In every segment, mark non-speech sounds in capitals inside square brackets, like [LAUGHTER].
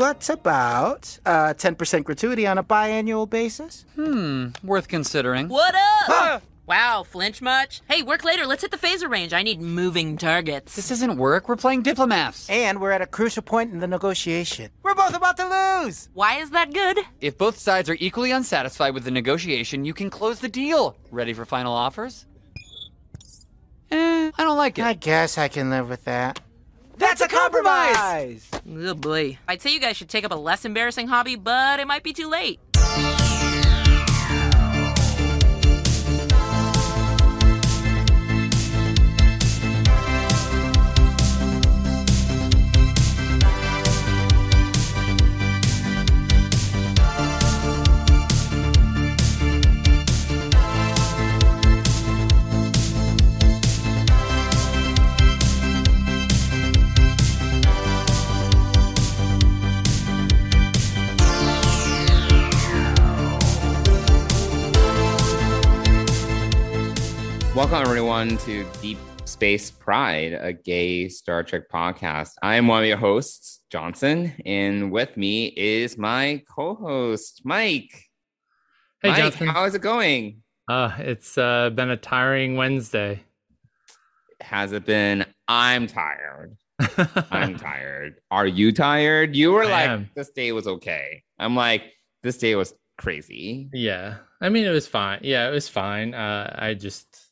What's about uh, 10% gratuity on a biannual basis? Hmm, worth considering. What up? Wow, flinch much? Hey, work later. Let's hit the phaser range. I need moving targets. This isn't work. We're playing diplomats. And we're at a crucial point in the negotiation. We're both about to lose! Why is that good? If both sides are equally unsatisfied with the negotiation, you can close the deal. Ready for final offers? Eh, I don't like it. I guess I can live with that. That's a compromise! Oh boy. I'd say you guys should take up a less embarrassing hobby, but it might be too late. Welcome, everyone, to Deep Space Pride, a gay Star Trek podcast. I am one of your hosts, Johnson, and with me is my co host, Mike. Hey, Mike, Johnson. how is it going? Uh, it's uh, been a tiring Wednesday. Has it been? I'm tired. [LAUGHS] I'm tired. Are you tired? You were I like, am. this day was okay. I'm like, this day was crazy. yeah, I mean it was fine. Yeah, it was fine. Uh, I just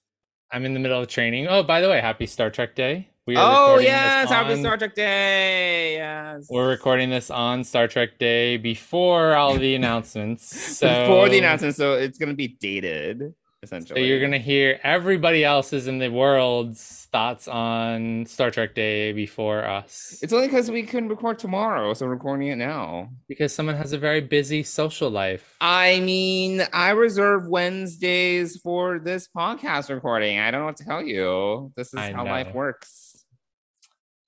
I'm in the middle of training. Oh, by the way, happy Star Trek Day. We are Oh, yes. Happy Star Trek Day. Yes. We're recording this on Star Trek Day before all the [LAUGHS] announcements. So Before the announcements, so it's going to be dated, essentially. So you're gonna hear everybody else's in the world's thoughts on Star Trek Day before us, It's only because we couldn't record tomorrow, so we're recording it now. because someone has a very busy social life. I mean, I reserve Wednesdays for this podcast recording. I don't know what to tell you. This is I how know. life works.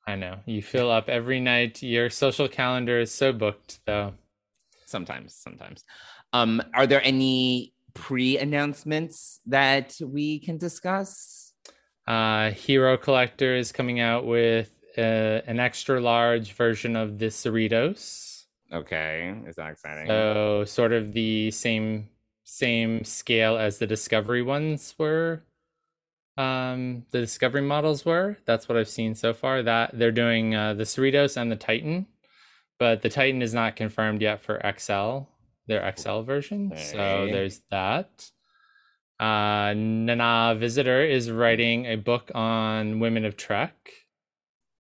I know you fill up every night. Your social calendar is so booked, though. Sometimes, sometimes. Um, are there any pre-announcements that we can discuss? Uh, Hero Collector is coming out with uh, an extra large version of the Cerritos. Okay, is that exciting? So sort of the same same scale as the Discovery ones were. Um, the Discovery models were. That's what I've seen so far. That they're doing uh, the Cerritos and the Titan, but the Titan is not confirmed yet for XL, their XL version. So there's that. Uh, Nana Visitor is writing a book on women of Trek.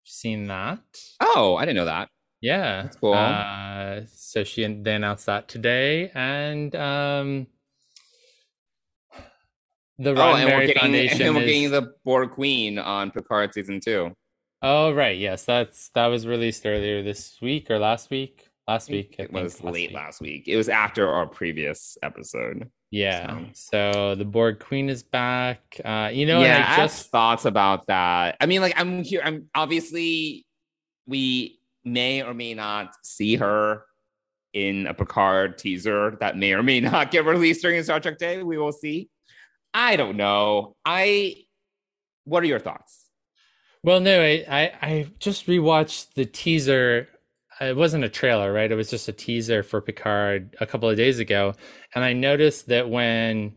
Seen that? oh, I didn't know that. Yeah, That's cool. Uh, so she they announced that today, and um, the Oh, Roddenberry and we're getting, [LAUGHS] Foundation and we're is. getting the Borg Queen on Picard season two. Oh right, yes, that's that was released earlier this week or last week. Last week, It was late week. last week. It was after our previous episode. Yeah. So the Borg Queen is back. Uh, you know, yeah, and I just thoughts about that. I mean, like I'm here. I'm obviously we may or may not see her in a Picard teaser that may or may not get released during Star Trek Day. We will see. I don't know. I. What are your thoughts? Well, no, I, I I just rewatched the teaser. It wasn't a trailer, right? It was just a teaser for Picard a couple of days ago, and I noticed that when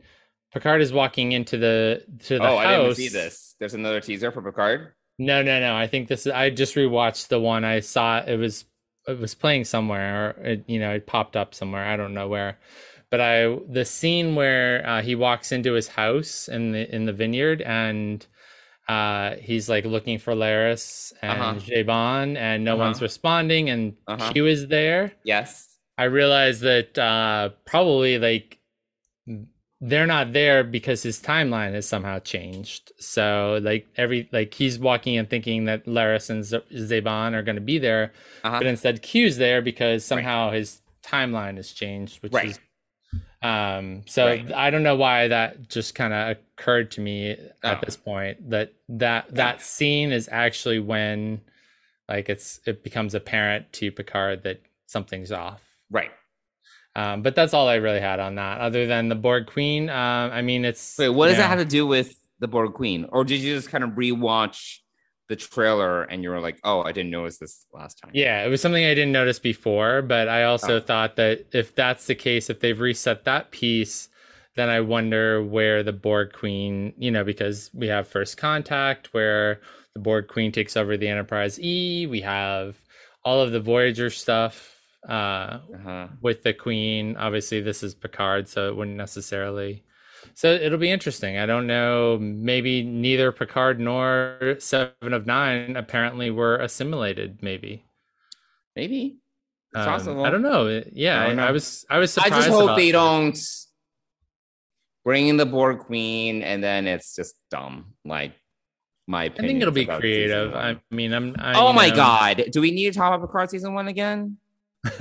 Picard is walking into the to the oh, house, I didn't see this. There's another teaser for Picard. No, no, no. I think this is. I just rewatched the one I saw. It was it was playing somewhere, or it, you know, it popped up somewhere. I don't know where, but I the scene where uh, he walks into his house in the in the vineyard and uh he's like looking for Laris and Uh-huh. Zhaban and no Uh-huh. one's responding and Uh-huh. Q is there. Yes. I realized that uh probably like they're not there because his timeline has somehow changed. So like every like he's walking and thinking that Laris and Z- Zhaban are going to be there, Uh-huh. but instead Q's there because somehow his timeline has changed, which Right. is um so Right. I don't know why that just kind of occurred to me at Oh. this point that that that scene is actually when like it's it becomes apparent to Picard that something's off. Right. Um, but that's all I really had on that, other than the Borg Queen. Um, I mean, it's Wait, what does you that have to do with the Borg Queen? Or did you just kind of rewatch the trailer and you were like, "Oh, I didn't notice this last time." Yeah, it was something I didn't notice before, but I also Oh. thought that if that's the case, if they've reset that piece, then I wonder where the Borg Queen, you know, because we have First Contact, where the Borg Queen takes over the Enterprise E. We have all of the Voyager stuff uh, Uh-huh. with the Queen. Obviously, this is Picard, so it wouldn't necessarily. So it'll be interesting. I don't know. Maybe neither Picard nor Seven of Nine apparently were assimilated. Maybe. Maybe. Um, possible. I don't know. Yeah, I I, don't I know. was I was I just hope they that. don't bring in the Borg Queen and then it's just dumb. Like my I think it'll be creative. I mean, I'm. I, oh my know- god! Do we need to talk about Picard season one again? [LAUGHS]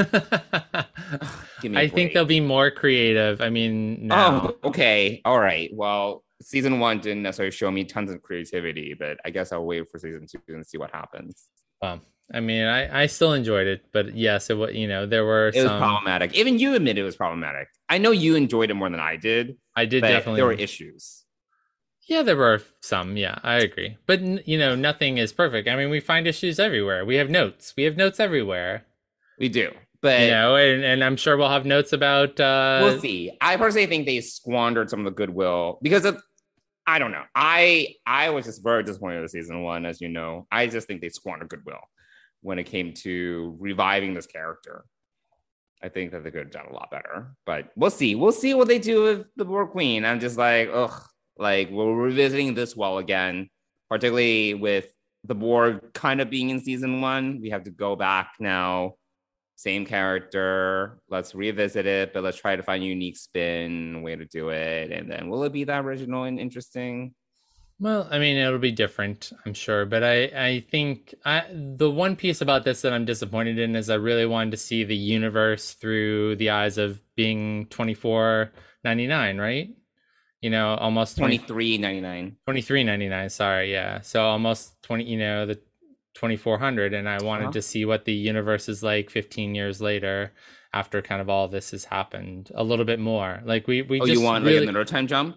Give me a I think they'll be more creative. I mean, no. Oh, okay. All right. Well, season one didn't necessarily show me tons of creativity, but I guess I'll wait for season two and see what happens. Well, I mean, I I still enjoyed it, but yes, it was. You know, there were It was some. problematic. Even you admit it was problematic. I know you enjoyed it more than I did, I did definitely. there were issues. Yeah, there were some. Yeah, I agree. But you know, nothing is perfect. I mean, we find issues everywhere. We have notes. We have notes everywhere. We do, but you know, and, and I'm sure we'll have notes about. uh we'll see. I personally think they squandered some of the goodwill because of I don't know. I I was just very disappointed with season one, as you know. I just think they squandered goodwill when it came to reviving this character. I think that they could have done a lot better, but we'll see. We'll see what they do with the Borg Queen. I'm just like, ugh, like we're revisiting this well again, particularly with the Borg kind of being in season one. We have to go back now same character. Let's revisit it, but let's try to find a unique spin, way to do it. And then will it be that original and interesting? Well, I mean, it'll be different, I'm sure, but I, I think I, the one piece about this that I'm disappointed in is I really wanted to see the universe through the eyes of being 24.99, right? You know, almost 20, 23.99. 23.99. Sorry, yeah. So almost 20. You know, the 2400, and I wanted to see what the universe is like 15 years later, after kind of all this has happened, a little bit more. Like we we Oh, just you want really, like another time jump?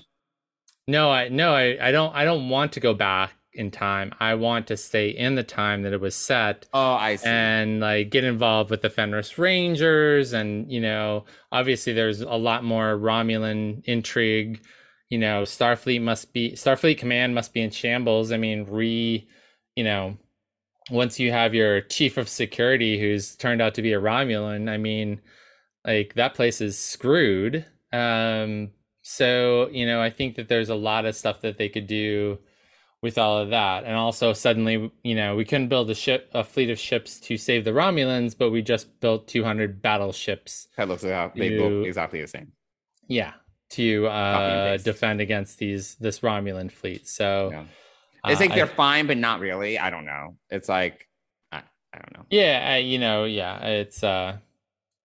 no, I no, I, I don't I don't want to go back in time. I want to stay in the time that it was set Oh, I see. and like get involved with the Fenris Rangers and you know, obviously there's a lot more Romulan intrigue. You know, Starfleet must be Starfleet command must be in shambles. I mean, re you know, once you have your chief of security who's turned out to be a Romulan, I mean, like that place is screwed. Um, so you know, I think that there's a lot of stuff that they could do with all of that, and also suddenly, you know, we couldn't build a ship, a fleet of ships to save the Romulans, but we just built 200 battleships. that looks like they look exactly the same. Yeah, to uh, defend against these this Romulan fleet. So Yeah. It's uh, like I- they're fine, but not really. I don't know. It's like I, I don't know. yeah I, you know yeah it's uh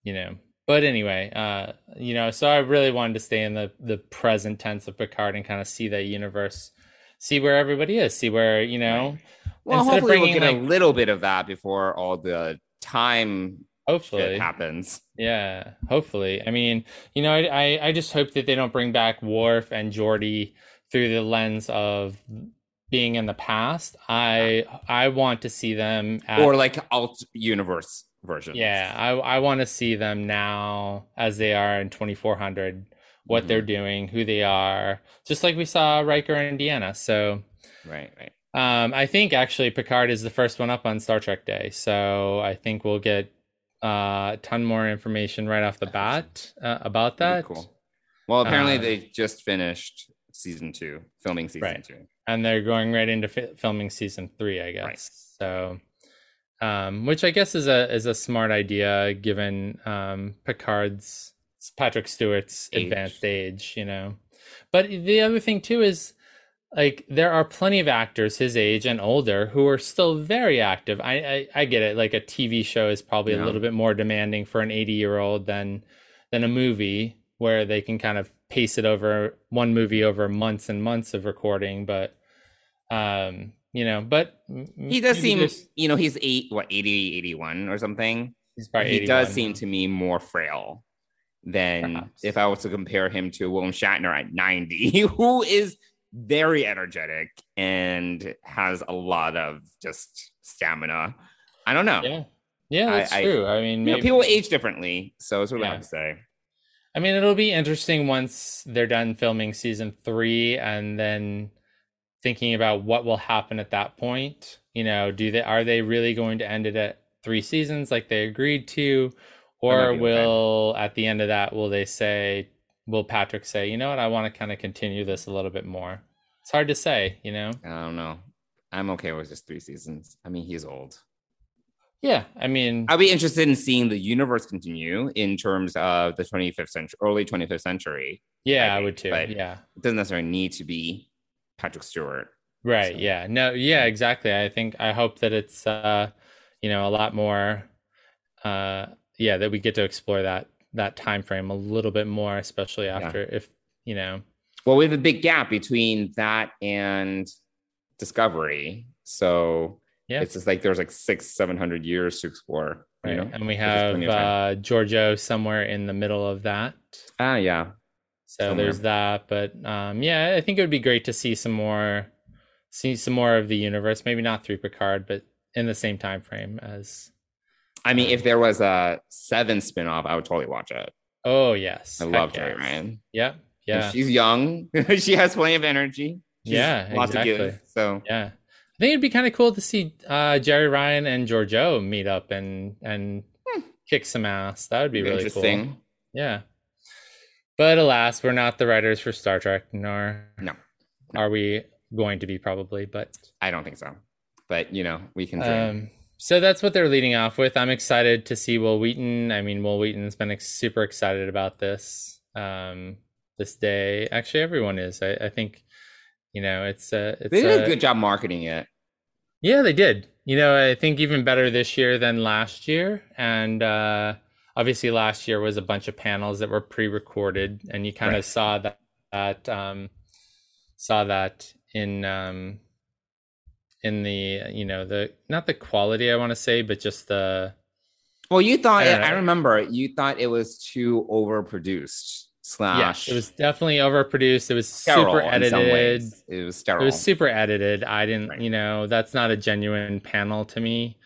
you know but anyway uh you know so i really wanted to stay in the the present tense of picard and kind of see that universe see where everybody is see where you know Well, Instead of hopefully we'll bringing, get a little bit of that before all the time hopefully shit happens. yeah hopefully i mean you know I, I i just hope that they don't bring back Worf and Geordi through the lens of being in the past i i want to see them at, or like alt universe version. Yeah, I I want to see them now as they are in 2400, what Mhm. they're doing, who they are, just like we saw Riker and Deanna. So, Right, right. um, I think actually Picard is the first one up on Star Trek Day. So I think we'll get uh, a ton more information right off the bat uh, about That'd cool. Well, apparently Uh, they just finished season two, filming season Right. two. And they're going right into fi- filming season three, I guess. Right. So, um, which I guess is a is a smart idea given um, Picard's Patrick Stewart's Age. advanced age, you know. But the other thing too is like there are plenty of actors his age and older who are still very active. I I, I get it. Like a TV show is probably Yeah. a little bit more demanding for an 80 year old than than a movie where they can kind of pace it over one movie over months and months of recording. But um, you know, but He does seem, there's- you know, he's eight, what, 80, 81 or something. he's probably he 81. does seem to me more frail than Perhaps. if I was to compare him to William Shatner at 90, [LAUGHS] who is very energetic and has a lot of just stamina. I don't know. Yeah, yeah, that's I- I- true. I mean, You know, people age differently, so it's really Yeah. hard to say. I mean, it'll be interesting once they're done filming season three, and then thinking about what will happen at that point. You know, do they are they really going to end it at three seasons like they agreed to, or will at the end of that will they say will Patrick say, you know what, I want to kind of continue this a little bit more? It's hard to say, you know. I don't know. I'm okay with just three seasons. I mean, he's old. Yeah, I mean, I'll be interested in seeing the universe continue in terms of the 25th century, early 25th century. yeah, I I would too. but- Yeah. It doesn't necessarily need to be Patrick Stewart. Right. So- Yeah. No. Yeah. Exactly. I think I hope that it's uh, you know, a lot more. Uh, yeah, that we get to explore that that time frame a little bit more, especially after if you know. Well, we have a big gap between that and Discovery. So Yeah. it's just like there's like six, seven hundred years to explore. You know? And we have plenty of time. uh, Georgiou somewhere in the middle of that. Ah, yeah. So Somewhere. there's that. But um, yeah, I think it would be great to see some more, see some more of the universe. Maybe not through Picard, but in the same time frame as. I mean, if there was a seven spinoff, I would totally watch it. Oh yes, I love yes. Jeri Ryan. Yep. And Yeah. she's young. [LAUGHS] she has plenty of energy. She's Yeah, lots exactly. give. So Yeah. I think it'd be kind of cool to see uh, Jeri Ryan and Georgiou meet up and and kick some ass. That would be really interesting. cool. Yeah. But alas, we're not the writers for Star Trek, nor No. are we going to be probably. But I don't think so. But you know, we can dream. um, so that's what they're leading off with. I'm excited to see Wil Wheaton. I mean, Wil Wheaton's been ex- super excited about this um, this day. Actually, everyone is. I, I think you know it's uh, it's they did uh, a good job marketing it. Yeah, they did. You know, I think even better this year than last year. And uh, obviously, last year was a bunch of panels that were pre-recorded, and you kind Right. of saw that, that um, saw that in um, in the you know the not the quality I want to say, but just the Well, you thought I I, remember you thought it was too overproduced. Slash, yes, it was definitely overproduced. It was super edited. It was sterile. It was super edited. I didn't, Right. you know, that's not a genuine panel to me.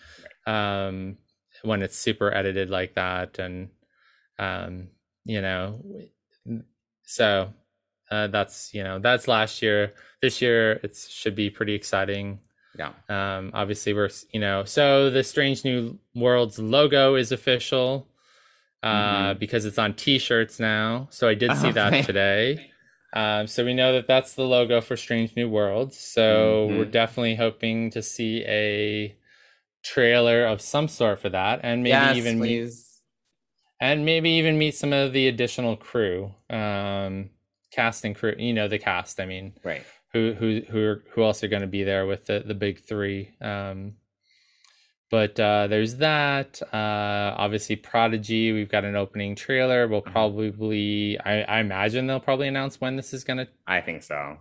Um, when it's super edited like that, and um, you know, so uh, that's you know that's last year. This year it should be pretty exciting. yeah. Um, obviously we're you know, so the Strange New Worlds logo is official. Uh, because it's on T-shirts now. So I did see that Okay. today. Um, so we know that that's the logo for Strange New Worlds. So Mhm. we're definitely hoping to see a trailer of some sort for that, and maybe yes, even meet, and maybe even meet some of the additional crew, um, cast and crew. You know the cast. I mean, Right. who who who are, who else are going to be there with the the big three. Um, but uh, there's that. Uh, obviously, Prodigy. We've got an opening trailer. We'll Mhm. probably. I, I imagine they'll probably announce when this is gonna I think so.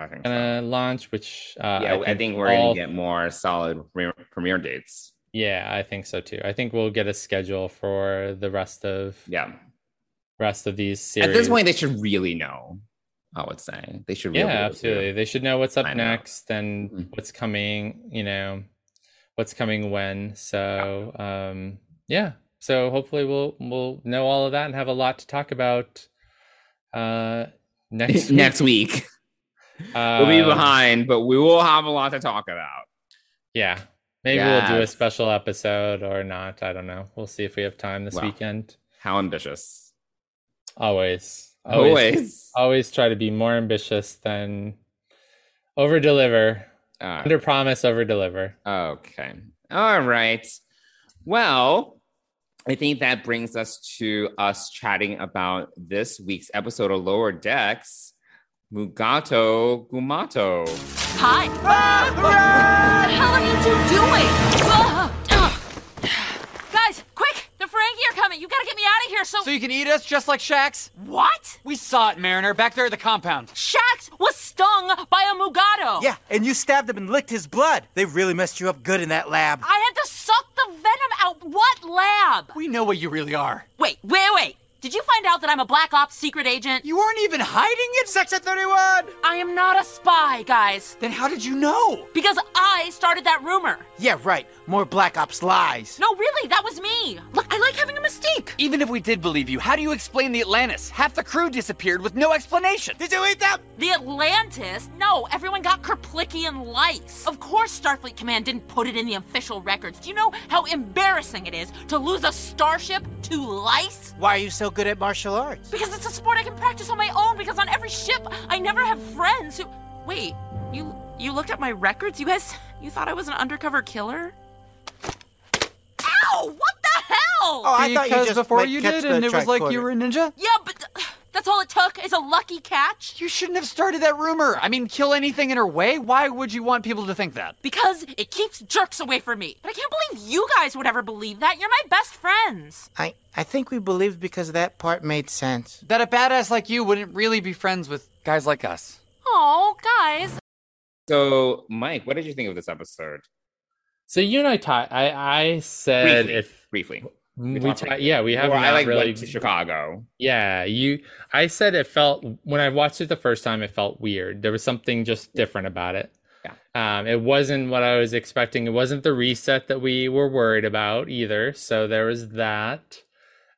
I think gonna launch. Which uh, yeah, I think, we're all- gonna get more solid premiere, premiere dates. Yeah, I think so too. I think we'll get a schedule for the rest of Yeah. rest of these series. At this point, they should really know. I would say they should. Really yeah, absolutely. They should know what's up know. next and Mhm. what's coming. You know, what's coming when. So, um, yeah. So hopefully we'll we'll know all of that and have a lot to talk about. Uh, next week. [LAUGHS] Next week, [LAUGHS] we'll be Um, behind, but we will have a lot to talk about. Yeah, maybe we'll do a special episode or not. I don't know. We'll see if we have time this Well, weekend. How ambitious! Always, Always. always try to be more ambitious than over deliver Uh, under promise over deliver Okay. All right. Well, I think that brings us to us chatting about this week's episode of Lower Decks, Mugato Gumato. Hi. What the hell are you two doing? Ugh. [SIGHS] Ugh. Guys, quick! The Ferengi are coming. You gotta get me out of here. So, So you can eat us just like Shax? what? We saw it, Mariner, back there at the compound. Shax was stung by a Mugato. Yeah, and you stabbed him and licked his blood. They really messed you up good in that lab. I had to suck the venom out. What lab? We know what you really are. Wait, wait, wait. Did you find out that I'm a Black Ops secret agent? You weren't even hiding it? Section 31! I am not a spy, guys. Then how did you know? Because I started that rumor. Yeah, right. More Black Ops lies. No, really, that was me. Look, I like having a mystique. Even if we did believe you, how do you explain the Atlantis? Half the crew disappeared with no explanation. Did you eat them? The Atlantis? No, everyone got Kerplickian lice. Of course, Starfleet Command didn't put it in the official records. Do you know how embarrassing it is to lose a starship to lice? Why are you so good at martial arts? Because it's a sport I can practice on my own. Because on every ship, I never have friends who. Wait, you you looked at my records? You guys, you thought I was an undercover killer? Ow! What the hell? Oh, I thought you because just before might you did, and it was like tricorder. you were a ninja? yeah, but that's all it took is a lucky catch. You shouldn't have started that rumor. I mean, kill anything in her way? Why would you want people to think that? Because it keeps jerks away from me. But I can't believe you guys would ever believe that. You're my best friends. I, I think we believed because that part made sense. That a badass like you wouldn't really be friends with guys like us. Oh, guys. So, Mike, what did you think of this episode? So you and I taught. I I said Briefly. if Briefly. We, briefly. yeah we have Or not I like really went to Chicago. Yeah, you. I said it felt when I watched it the first time, it felt weird. There was something just different about it. Yeah. Um, it wasn't what I was expecting. It wasn't the reset that we were worried about either. So there was that.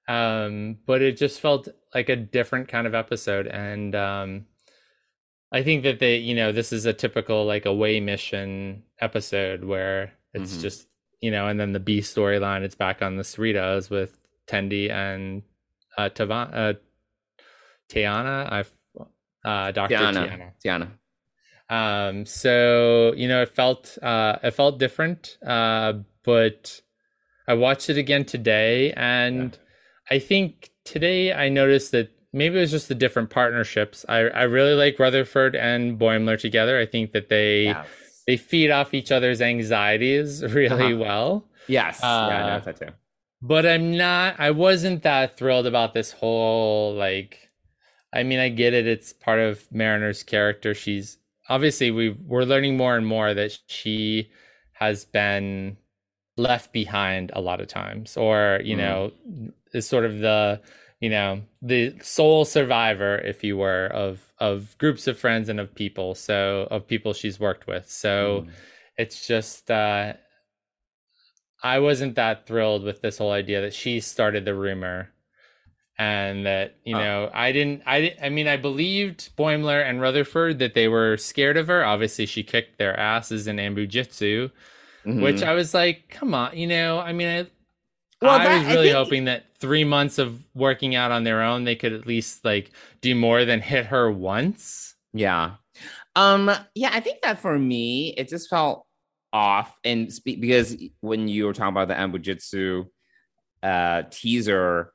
Um, but it just felt like a different kind of episode, and um, I think that they, you know, this is a typical like away mission episode where it's Mhm. just you know, and then the B storyline. It's back on the Cerritos with Tendi and uh, Tavan, uh, T'Ana, I, uh, Doctor T'Ana. T'Ana. T'Ana. Um, so you know, it felt uh, it felt different, uh, but I watched it again today, and I think today I noticed that maybe it was just the different partnerships. I I really like Rutherford and Boimler together. I think that they Yes. They feed off each other's anxieties [LAUGHS] really Uh-huh. well. Yes. yeah, I Uh, noticed that too. But I'm not I wasn't that thrilled about this whole like I mean I get it it's part of Mariner's character. She's obviously we we're learning more and more that she has been left behind a lot of times or you Mhm. know is sort of the you know the sole survivor if you were of of groups of friends and of people so of people she's worked with so Mm. it's just uh I wasn't that thrilled with this whole idea that she started the rumor and that you Oh. know I didn't I I mean I believed Boimler and Rutherford that they were scared of her obviously she kicked their asses in Anbo-jyutsu which Mhm. I was like come on you know I mean I Well, I that- was I really think- hoping that 3 months of working out on their own they could at least like do more than hit her once Yeah. Um yeah, I think that for me it just felt off and spe- because when you were talking about the Anbo-jyutsu uh teaser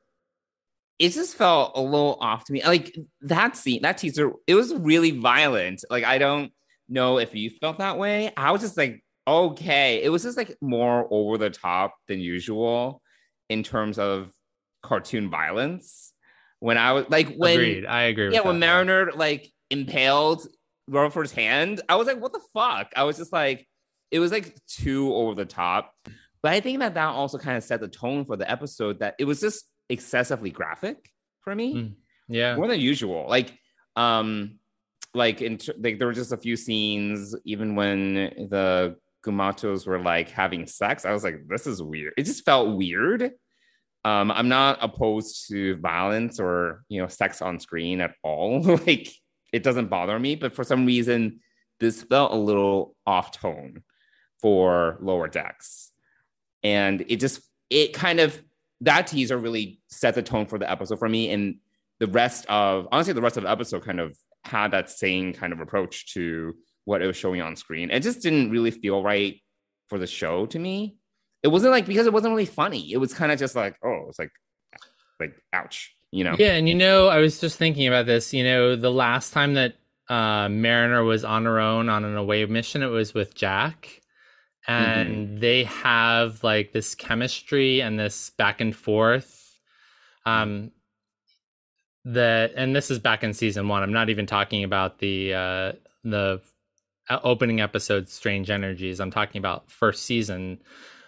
it just felt a little off to me. Like that scene, that teaser, it was really violent. Like I don't know if you felt that way. I was just like, okay. It was just like more over the top than usual in terms of cartoon violence. When I was like when agreed I agree with yeah, that. when Mariner like impaled Rutherford's hand, I was like, what the fuck? I was just like, it was like too over the top. But I think that that also kind of set the tone for the episode that it was just excessively graphic for me, Mm, yeah more than usual. Like, um, like in like there were just a few scenes, even when the Gumatos were like having sex. I was like, this is weird. It just felt weird. Um, I'm not opposed to violence or you know sex on screen at all. [LAUGHS] like it doesn't bother me, but for some reason, this felt a little off tone for lower decks, and it just it kind of that teaser really set the tone for the episode for me, and the rest of honestly the rest of the episode kind of had that same kind of approach to what it was showing on screen. It just didn't really feel right for the show to me. It wasn't like because it wasn't really funny. It was kind of just like, oh, it's like like ouch, you know. Yeah, and you know, I was just thinking about this. You know, the last time that uh, Mariner was on her own on an away mission, it was with Jack, and they have like this chemistry and this back and forth. Um, that and this is back in season one. I'm not even talking about the uh, the opening episode, Strange Energies. I'm talking about first season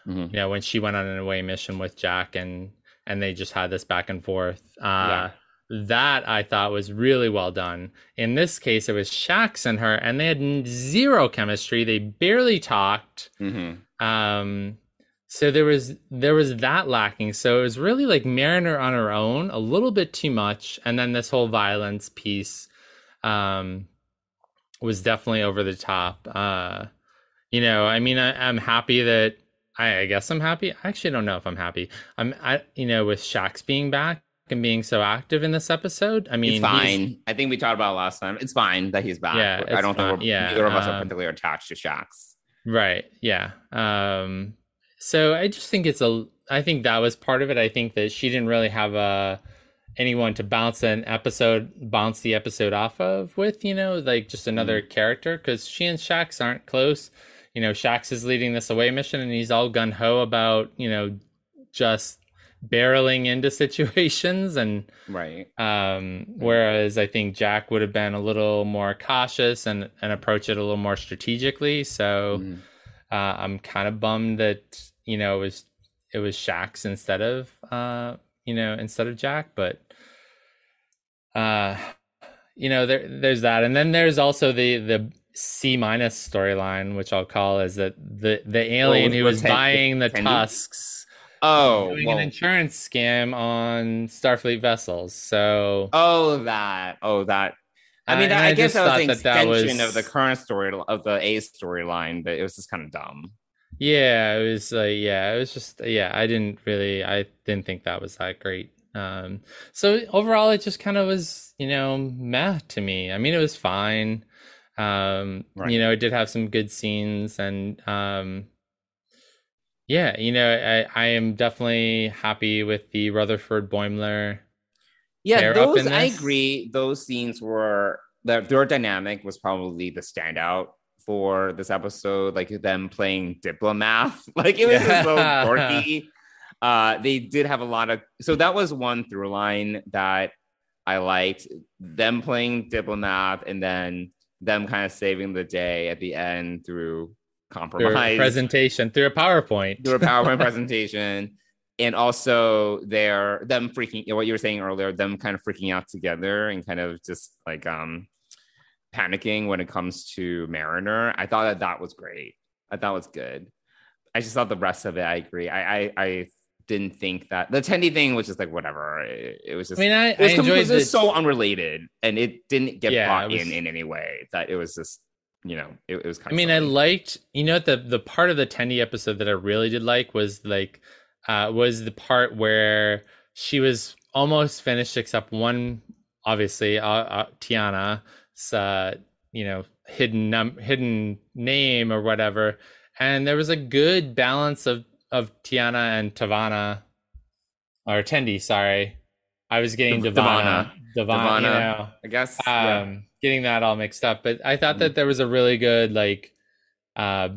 Mhm. you know when she went on an away mission with jack and and they just had this back and forth. Uh, That I thought was really well done. In this case, it was Shax and her, and they had zero chemistry. They barely talked. hmm Um, so there was there was that lacking. So it was really like Mariner on her own, a little bit too much, and then this whole violence piece um, was definitely over the top. Uh, you know, I mean, I, I'm happy that I, I guess I'm happy. I actually don't know if I'm happy. I'm, I you know, with Shax being back and being so active in this episode. I mean, it's fine. I think we talked about it last time. It's fine that he's back. Yeah, I don't fine. think we're, Yeah, neither of us are um, particularly attached to Shax. Right. Yeah. Um so I just think it's a I think that was part of it. I think that she didn't really have a anyone to bounce an episode bounce the episode off of with, you know, like just another character cuz she and Shax aren't close. You know, Shax is leading this away mission and he's all gun ho about, you know, just barreling into [LAUGHS] situations and Right. um, whereas I think Jack would have been a little more cautious and, and approach it a little more strategically. So Mhm. uh, I'm kind of bummed that you know it was it was Shax instead of uh, you know instead of Jack, but uh, you know there there's that, and then there's also the the C minus storyline, which I'll call is that the the alien with- who was buying the tusks Oh, doing well, an insurance scam on Starfleet vessels. So oh, that. Oh, that. I mean, Uh, and I, guess that was an that that extension was- of the current story of the A storyline, but it was just kind of dumb. Yeah, it was like yeah, it was just yeah, I didn't really I didn't think that was that great. Um so overall it just kind of was, you know, meh to me. I mean it was fine. Um Right. you know, it did have some good scenes and um yeah, you know, I I am definitely happy with the Rutherford Boimler Yeah, those I agree. Those scenes were their their dynamic was probably the standout for this episode. Like them playing diplomat, [LAUGHS] like it was just so [LAUGHS] Yeah. quirky. Uh, they did have a lot of so that was one through line that I liked them playing diplomat and then them kind of saving the day at the end through through compromise presentation through a PowerPoint. through a PowerPoint [LAUGHS] presentation, and also their them freaking what you were saying earlier, them kind of freaking out together and kind of just like um panicking when it comes to Mariner. I thought that that was great. I thought it was good. I just thought the rest of it. I agree. I I, I didn't think that the Tendi thing was just like whatever. It, it was I just. mean, I, it was I enjoyed completely the so unrelated, and it didn't get Yeah, brought was- in in any way. That it was just, you know, it, it was kind I mean, I liked you know the the part of the Tendi episode that I really did like was like uh was the part where she was almost finished except one obviously uh, uh T'Ana's uh you know hidden num- hidden name or whatever and there was a good balance of of T'Ana and Tavana or Tendi sorry I was getting Davana Davana, you know I guess. um yeah. getting that all mixed up but i thought Mhm. that there was a really good like uh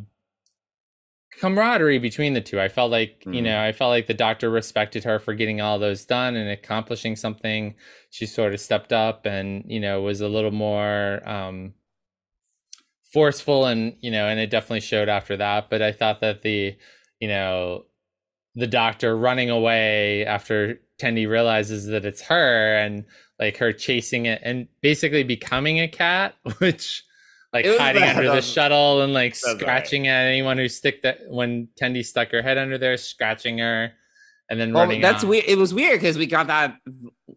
camaraderie between the two. I felt like you Mhm. know i felt like the doctor respected her for getting all those done and accomplishing something. She sort of stepped up and you know was a little more um forceful and you know and it definitely showed after that. But i thought that the you know the doctor running away after Tendi realizes that it's her and like her chasing it and basically becoming a cat, [LAUGHS] which like hiding bad. under the shuttle and like That's right. scratching at anyone who stick that when Tendi stuck her head under there, scratching her and then Well, running. that's weird. It was weird because we got that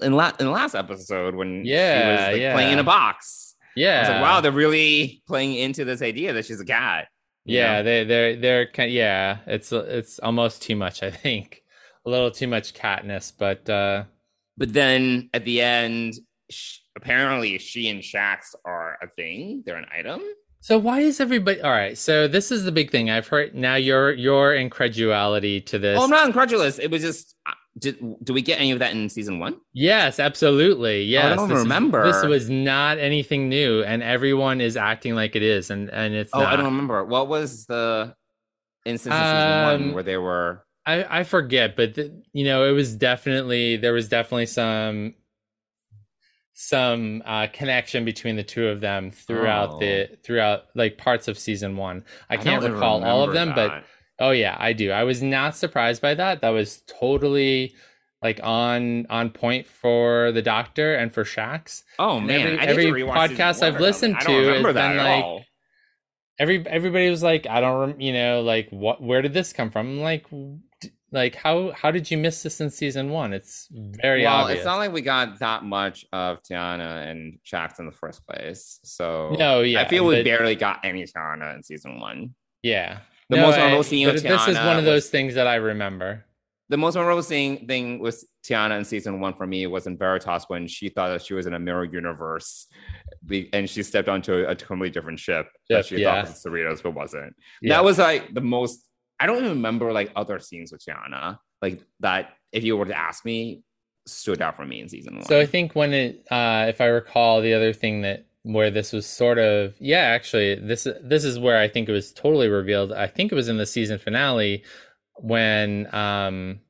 in, la- in the last episode when Yeah, she was like, yeah. playing in a box. I Yeah. was like, wow, they're really playing into this idea that she's a cat. Yeah, know? they they're they're kind yeah, it's it's almost too much, I think. A little too much catness, but uh But then at the end, sh- apparently she and Shax are a thing. They're an item. So why is everybody all right? So this is the big thing. I've heard now your your incredulity to this. Oh, I'm not incredulous. It was just, uh, did, do we get any of that in season one? Yes, absolutely. Yes, I don't this is- remember. this was not anything new, and everyone is acting like it is, and and it's. Oh, not. I don't remember. What was the instance in season Um, one where they were? I I forget, but the, you know, it was definitely there was definitely some some uh, connection between the two of them throughout Oh. the throughout like parts of season one. I, can't recall all of them, remember but. Oh yeah, I do. I was not surprised by that. That was totally like on on point for the Doctor and for Shax. Oh And man, every- every podcast I've listened to has been like- all. Every everybody was like, I don't, rem- you know, like what? Where did this come from? I'm like, like how how did you miss this in season one? It's very well, obvious. it's not like we got that much of T'Ana and Shax in the first place. So No, yeah, I feel we but- barely got any T'Ana in season one. yeah. The No, most memorable scene of this is one of was- those things that I remember. The most memorable thing, thing with T'Ana in season one for me was in Veritas when she thought that she was in a mirror universe, and she stepped onto a, a totally different ship that she yeah. thought was Cerritos, but wasn't. Yeah. That was like the most. I don't even remember like other scenes with T'Ana like that. If you were to ask me, stood out for me in season one. So I think when it, uh, if I recall, the other thing that where this was sort of, yeah, actually, this this is where I think it was totally revealed. I think it was in the season finale when, um,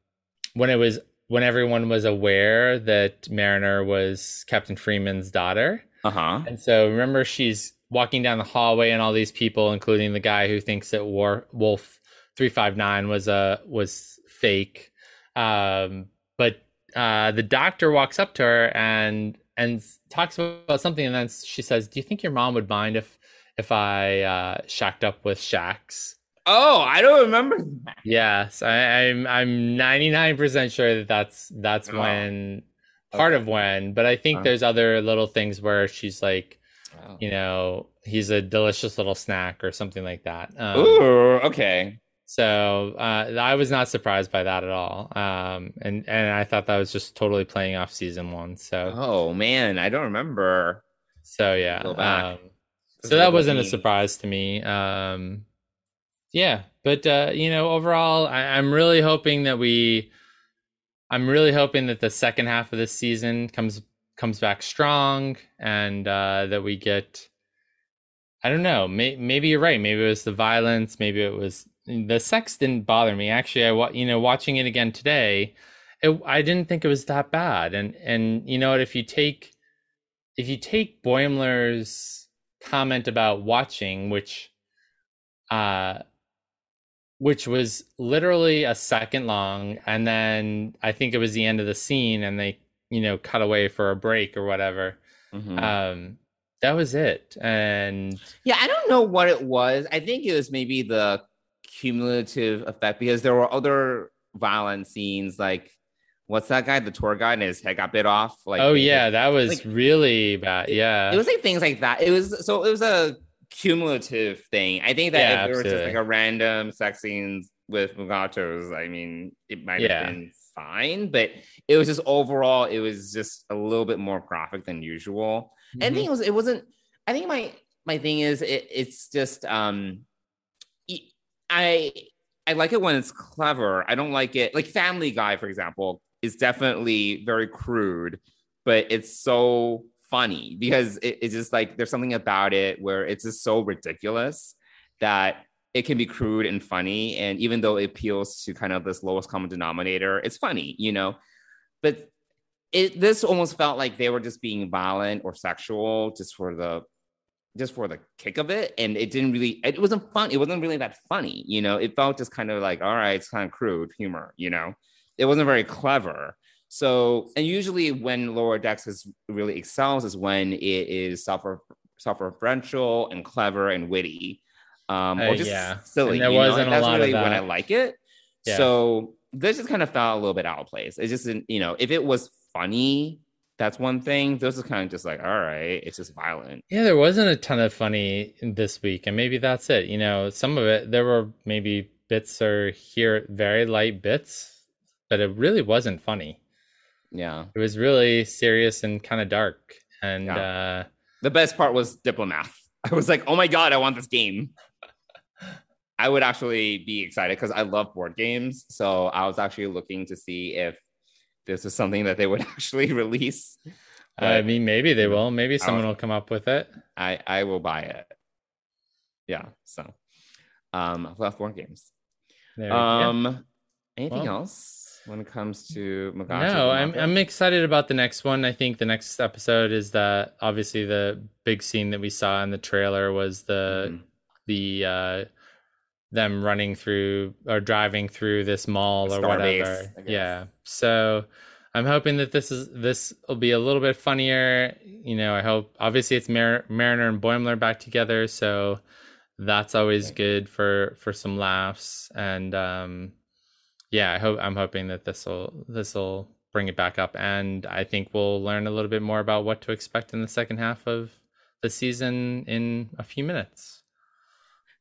when it was when everyone was aware that Mariner was Captain Freeman's daughter, uh huh. and so remember she's walking down the hallway, and all these people, including the guy who thinks that War Wolf three five nine was a was fake. Um, but uh, the doctor walks up to her and and talks about something, and then she says, "Do you think your mom would mind if if I uh, shacked up with Shax Oh, I don't remember. that. Yes, I, I'm I'm 99 percent sure that that's that's Oh. when part Okay. of when, but I think Uh. there's other little things where she's like, Oh. you know, he's a delicious little snack or something like that. Um, Ooh, okay. So uh, I was not surprised by that at all, um, and and I thought that was just totally playing off season one. So Oh man, I don't remember. so yeah, um, so that wasn't a surprise to me. Um, yeah, but uh, you know, overall, I, I'm really hoping that we, I'm really hoping that the second half of this season comes comes back strong, and uh, that we get. I don't know. May, maybe you're right. Maybe it was the violence. Maybe it was the sex. Didn't bother me actually. I you know watching it again today, it, I didn't think it was that bad. And and you know what? If you take if you take Boimler's comment about watching, which uh which was literally a second long, and then I think it was the end of the scene and they, you know, cut away for a break or whatever. Mhm. Um that was it. And Yeah, I don't know what it was. I think it was maybe the cumulative effect because there were other violent scenes like what's that guy, the tour guide, and his head got bit off. Like oh yeah, that was like, really bad. Yeah. It was like things like that. It was so it was a cumulative thing. I think that Yeah, if it was just like a random sex scenes with Mugatos, I mean, it might Yeah. have been fine, but it was just overall, it was just a little bit more graphic than usual. And I think it was it wasn't. I think my my thing is it, it's just um, I I like it when it's clever. I don't like it like Family Guy, for example, is definitely very crude, but it's so funny because it, it's just like there's something about it where it's just so ridiculous that it can be crude and funny. And even though it appeals to kind of this lowest common denominator, it's funny, you know. But it this almost felt like they were just being violent or sexual just for the just for the kick of it and it didn't really it wasn't fun it wasn't really that funny you know? It felt just kind of like all right it's kind of crude humor you know? It wasn't very clever. So and usually when lower decks is really excels is when it is self self-referential and clever and witty um Uh, or just yeah. silly And there you wasn't a that's lot of really when i like it. Yeah. so this just kind of felt a little bit out of place. It just didn't you know if it was funny that's one thing this is kind of just like all right it's just violent Yeah, there wasn't a ton of funny this week, and maybe that's it. You know, some of it there were maybe bits or here very light bits, but it really wasn't funny. yeah It was really serious and kind of dark. And uh The best part was Diplomath. I was like, oh my God, I want this game. I would actually be excited because I love board games. So I was actually looking to see if this is something that they would [LAUGHS] actually release. I mean maybe they will. Maybe someone will come up with it. I, I will buy it. Yeah. So um, I love board games. There, yeah. Um, anything Well. else when it comes to Mugato? No, I'm I'm excited about the next one. I think the next episode is that obviously the big scene that we saw in the trailer was the Mhm. the uh them running through or driving through this mall or whatever. Guess. Yeah. So I'm hoping that this is this will be a little bit funnier. You know, I hope obviously it's Mar- Mariner and Boimler back together, so that's always good for for some laughs. And um, yeah, I hope I'm hoping that this will this will bring it back up, and I think we'll learn a little bit more about what to expect in the second half of the season in a few minutes.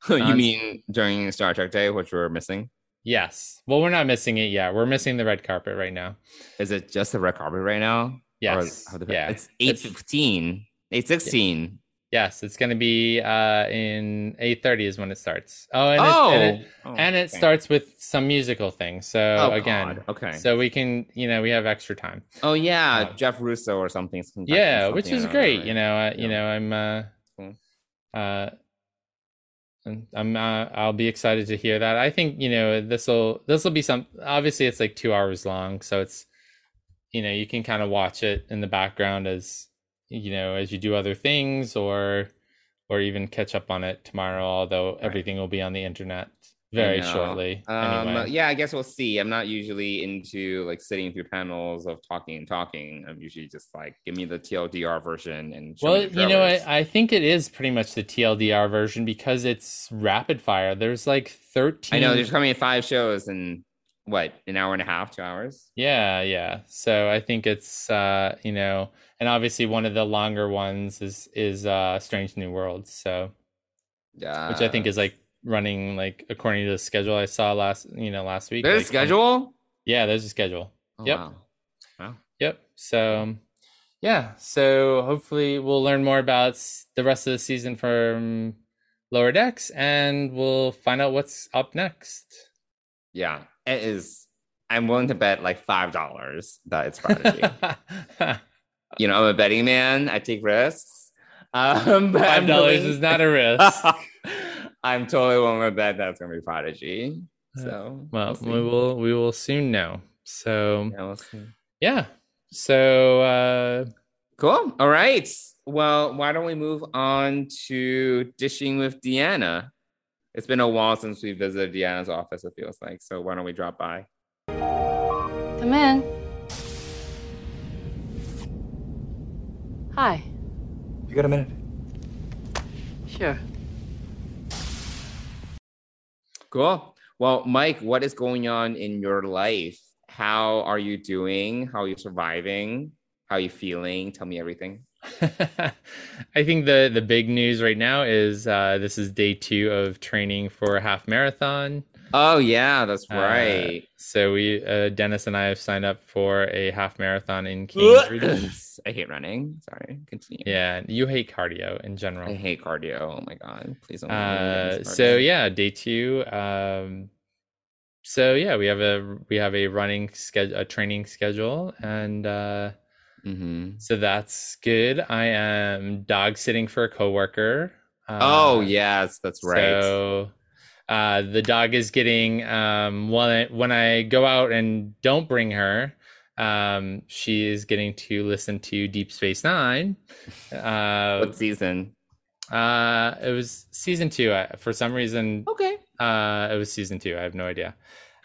[LAUGHS] you Sounds- mean during Star Trek Day, which we're missing? Yes. Well, we're not missing it yet. We're missing the red carpet right now. Is it just the red carpet right now? Yes. Or how the- Yeah. It's eight fifteen. Eight sixteen. Yes, it's going to be uh in 8:30 is when it starts. Oh, and Oh, it, and it, Oh, and it starts with some musical thing. So Oh, again, God. Okay. So we can, you know, we have extra time. Oh yeah, Um, Jeff Russo or something. some- yeah, something, which is great. right? You know, uh, Yeah. you know, I'm uh Cool. uh I'm uh, I'll be excited to hear that. I think, you know, this will this will be some obviously it's like 2 hours long, so it's you know, you can kind of watch it in the background as you know, as you do other things or or even catch up on it tomorrow, although everything will be on the internet very shortly. Um, anyway. yeah, I guess we'll see. I'm not usually into like sitting through panels of talking and talking. I'm usually just like, give me the TLDR version and Well, you know, I. I think it is pretty much the TLDR version because it's rapid fire. There's like 13. I know there's coming five shows in what an hour and a half, two hours. Yeah, yeah. So I think it's uh, you know, and obviously one of the longer ones is is uh Strange New Worlds, so Yeah, which I think is like running like according to the schedule I saw last, you know, last week. there's a like, schedule. Yeah, there's a schedule. Oh, Yep. wow. Yep. So yeah, so hopefully we'll learn more about the rest of the season from Lower Decks and we'll find out what's up next. Yeah, it is. I'm willing to bet like five dollars that it's Prodigy. [LAUGHS] you know, I'm a betting man. I take risks. Um, [LAUGHS] Five dollars is not a risk. [LAUGHS] I'm totally willing to bet that's gonna be Prodigy. So Well, see. we will we will soon know. So Yeah, we'll see. yeah. So uh Cool. All right. Well, why don't we move on to dishing with Deanna? It's been a while since we visited Deanna's office, it feels like. So why don't we drop by? Come in. Hi. You got a minute? Sure. Cool. Well, Mike, what is going on in your life? How are you doing? How are you surviving? How are you feeling? Tell me everything. [LAUGHS] I think the the big news right now is uh this is day 2 of training for a half marathon. Oh yeah, that's Uh, right. so we uh Dennis and I have signed up for a half marathon in Cambridge. [LAUGHS] I hate running. Sorry. Continue. yeah, you hate cardio in general. I hate cardio. Oh my god. Please don't. let me get Uh, so yeah, day two. Um, so yeah, we have a we have a running schedule, a training schedule, and uh, Mhm. so that's good. I am dog sitting for a coworker. Uh, Oh yes, that's right. So uh, the dog is getting um, when I, when I go out and don't bring her. Um, she is getting to listen to Deep Space Nine. Uh, what season? uh, it was season two. I, for some reason, Okay. uh, it was season two. I have no idea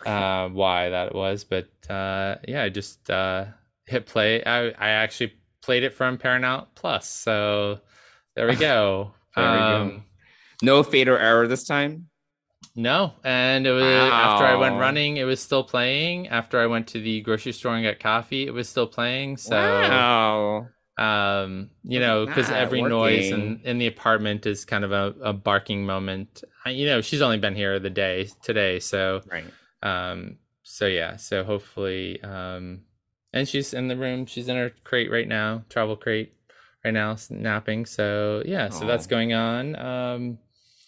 uh, why that was, but uh, yeah, I just uh, hit play. I I actually played it from Paramount Plus, so there we [LAUGHS] go. There we go. um, No fade or error this time. No, and it was after I went running, it was still playing. After I went to the grocery store and got coffee, it was still playing. So wow. um you know because every noise in, in the apartment is kind of a, a barking moment I, you know she's only been here the day today so Right. um so yeah so hopefully um and she's in the room she's in her crate right now travel crate right now napping so yeah so that's going on um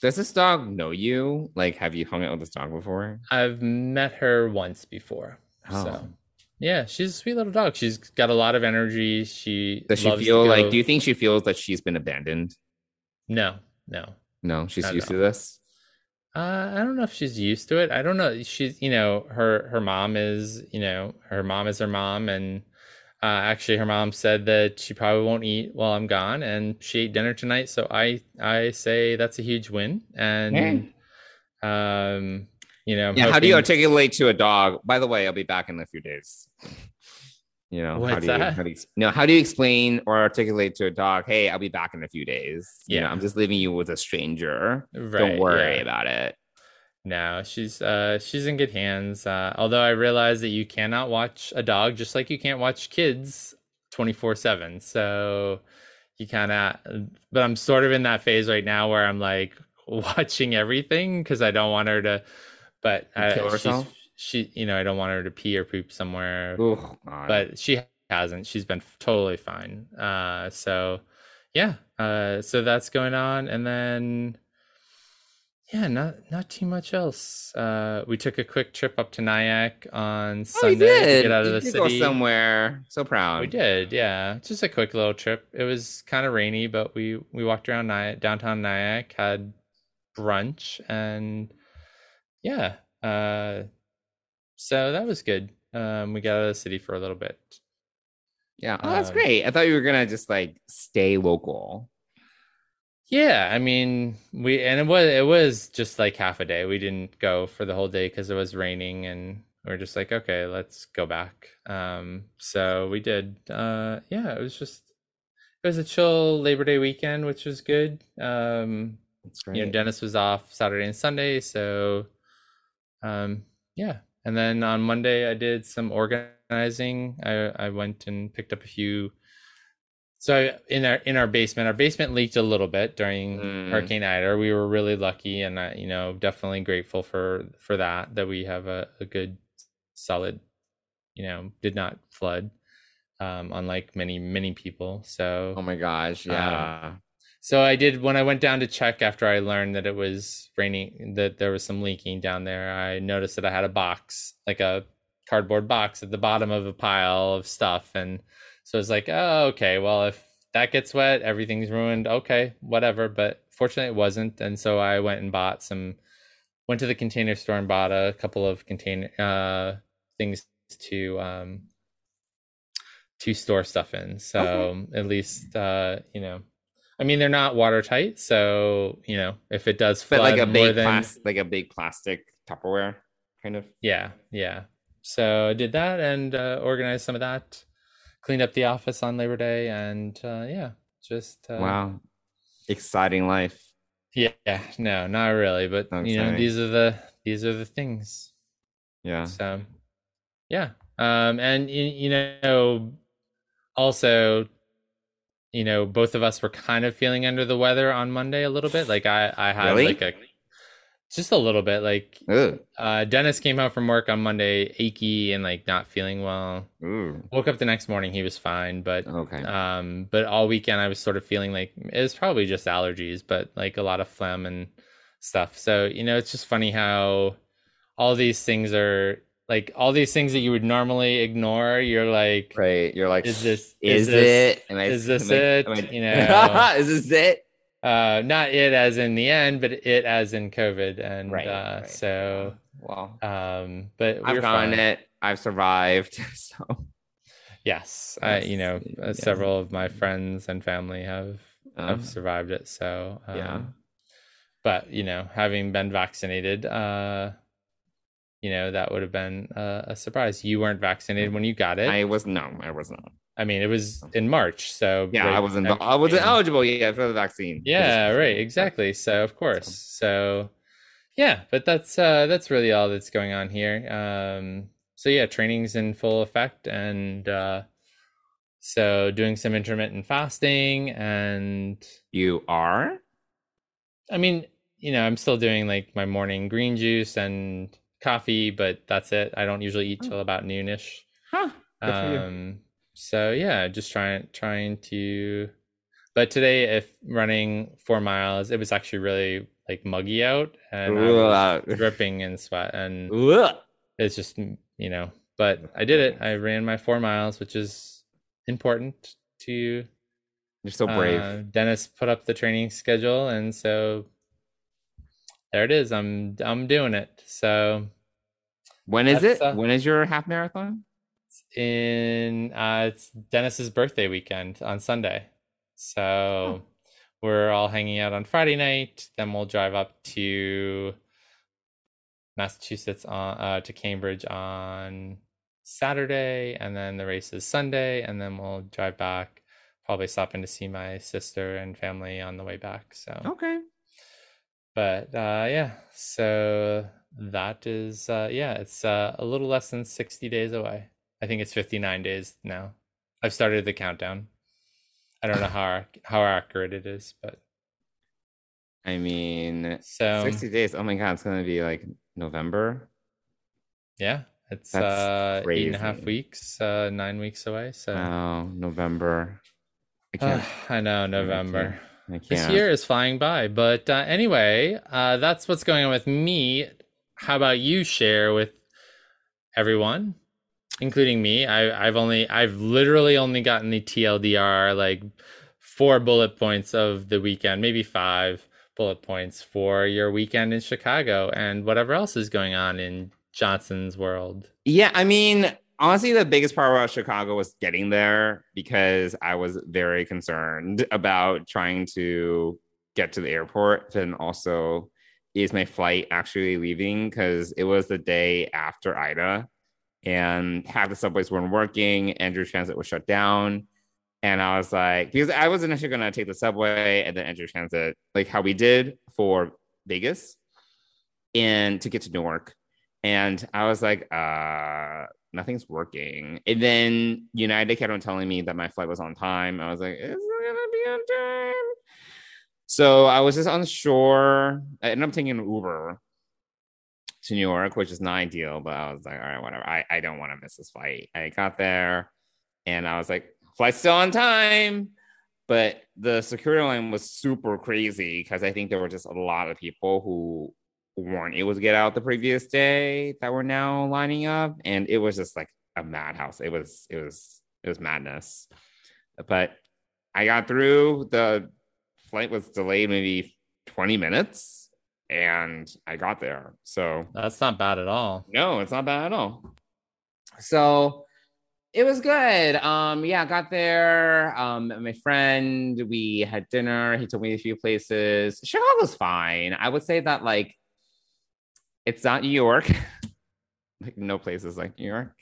Does this dog know you? Like, have you hung out with this dog before? i've met her once before Oh. so yeah she's a sweet little dog she's got a lot of energy she Does she feel like? Do you think she feels that she's been abandoned? no no No, she's used to this. Uh, I don't know if she's used to it. I don't know. She's, you know, her her mom is, you know, her mom is her mom, and uh, actually, her mom said that she probably won't eat while I'm gone, and she ate dinner tonight. So I I say that's a huge win, and Um, you know, I'm Yeah, how do you articulate to a dog? By the way, I'll be back in a few days. You know, how What's do you, that? how do you no, how do you explain or articulate to a dog, hey, I'll be back in a few days? You know, Yeah. I'm just leaving you with a stranger. Right, Don't worry yeah. about it. No, she's uh she's in good hands. Uh, although I realize that you cannot watch a dog just like you can't watch kids 24/7. So you kind of but I'm sort of in that phase right now where I'm like watching everything cuz I don't want her to but uh, she's- herself? she you know, I don't want her to pee or poop somewhere. Oh, God. But she hasn't. She's been totally fine. Uh so yeah. Uh so that's going on and then yeah, not not too much else. Uh, we took a quick trip up to Nyack on oh, Sunday did. to get out of You the did city. Go somewhere. So proud. We did, yeah. Just a quick little trip. It was kind of rainy, but we we walked around Nyack, downtown Nyack, had brunch, and yeah. Uh, so that was good. Um, we got out of the city for a little bit. Yeah. Oh, that's Um, great. I thought you were gonna just like stay local. Yeah, I mean, we and it was it was just like half a day. We didn't go for the whole day because it was raining, and we are just like, okay, let's go back. Um, so we did. Uh, yeah, it was just it was a chill Labor Day weekend, which was good. Um, That's you know, Dennis was off Saturday and Sunday, so um, yeah. And then on Monday, I did some organizing. I I went and picked up a few. So in our in our basement, our basement leaked a little bit during Mm. Hurricane Ida. We were really lucky, and I, you know, definitely grateful for for that. That we have a, a good, solid, you know, did not flood, um, unlike many many people. So Oh my gosh. Yeah. so I did when I went down to check after I learned that it was raining, that there was some leaking down there. I noticed that I had a box, like a cardboard box at the bottom of a pile of stuff. And so it's like, oh, okay, well, if that gets wet, everything's ruined. Okay, whatever. But fortunately, it wasn't. And so I went and bought some, went to the container store and bought a couple of container uh, things to, um, to store stuff in. So at least, uh, you know, I mean, they're not watertight, so you know if it does flood, but like a big than plas- like a big plastic Tupperware kind of. yeah, yeah. So I did that and uh, organized some of that, cleaned up the office on Labor Day, and uh, yeah, just uh, wow. Exciting life. Yeah, no, not really, but you know, these are the these are the things. Yeah. So, yeah. Um, and you, you know, also, you know, both of us were kind of feeling under the weather on Monday a little bit. Like I, I had Really? like a just a little bit. Like uh, Dennis came home from work on Monday, achy and like not feeling well. Ooh. Woke up the next morning, he was fine, but Okay. um, but all weekend I was sort of feeling like it was probably just allergies, but like a lot of phlegm and stuff. So you know, it's just funny how all these things are like all these things that you would normally ignore. You're like, right. You're like, is this is, is this it? I, is this I- it? I- You [LAUGHS] know. is this it? Uh, not it as in the end, but it as in COVID, and Right, uh, right. so Well, um, but we I've gotten fine. it. I've survived. [LAUGHS] So Yes, I, you know, uh, yeah. several of my friends and family have uh, have survived it. So um, Yeah. but you know, having been vaccinated, uh, you know, that would have been uh, a surprise. You weren't vaccinated when you got it. I, was no, I was not. Mean, it was in March, so Yeah, right- I wasn't. I wasn't mean, eligible yet for the vaccine. Yeah, just- right, exactly. So of course, so yeah, but that's uh, that's really all that's going on here. Um, so yeah, training's in full effect, and uh, so doing some intermittent fasting and You are. I mean, you know, I'm still doing like my morning green juice and coffee, but that's it. I don't usually eat till about noonish. Huh. Good for you. Um, so yeah, just trying trying to. But today, if running four miles, it was actually really like muggy out, and I was [LAUGHS] dripping in sweat, and Ugh. it's just you know. But I did it. I ran my four miles, which is important to You're so brave. uh, Dennis put up the training schedule, and so there it is. I'm I'm doing it. So when is it? uh, when is your half marathon? In uh, it's Dennis's birthday weekend on Sunday, so we're all hanging out on Friday night. Then we'll drive up to Massachusetts on uh, to Cambridge on Saturday, and then the race is Sunday, and then we'll drive back. Probably stop in to see my sister and family on the way back. So Okay. but uh yeah so that is uh yeah it's uh a little less than 60 days away i think it's 59 days now i've started the countdown i don't know how how accurate it is but I mean, so 60 days. Oh my God, it's going to be like November. yeah it's uh eight and a half weeks uh nine weeks away so Oh, November. I can't. i know november I can't. This year is flying by. But uh, anyway, uh, that's what's going on with me. How about you share with everyone, including me? I, I've only, I've literally only gotten the TLDR, like four bullet points of the weekend, maybe five bullet points for your weekend in Chicago and whatever else is going on in Johnson's world. Yeah, I mean, honestly, the biggest part about Chicago was getting there because I was very concerned about trying to get to the airport and also is my flight actually leaving because it was the day after Ida and half the subways weren't working. NJ Transit was shut down. And I was like, because I was initially going to take the subway and then NJ Transit, like how we did for Vegas and to get to Newark. And I was like, uh, nothing's working. And then United kept on telling me that my flight was on time. I was like, it's not gonna be on time. So I was just unsure. I ended up taking an Uber to Newark, which is not ideal, but I was like, all right, whatever. I, I don't want to miss this flight. I got there and I was like, flight's still on time. But the security line was super crazy because I think there were just a lot of people who weren't able to get out the previous day that were now lining up. And it was just like a madhouse. It was, it was, it was madness. But I got through. The flight was delayed maybe 20 minutes and I got there. So That's not bad at all. no, it's not bad at all. So it was good. Um, yeah, I got there. Um, my friend, we had dinner. He took me to a few places. Chicago's fine. I would say that like it's not New York. [LAUGHS] like no places like New York.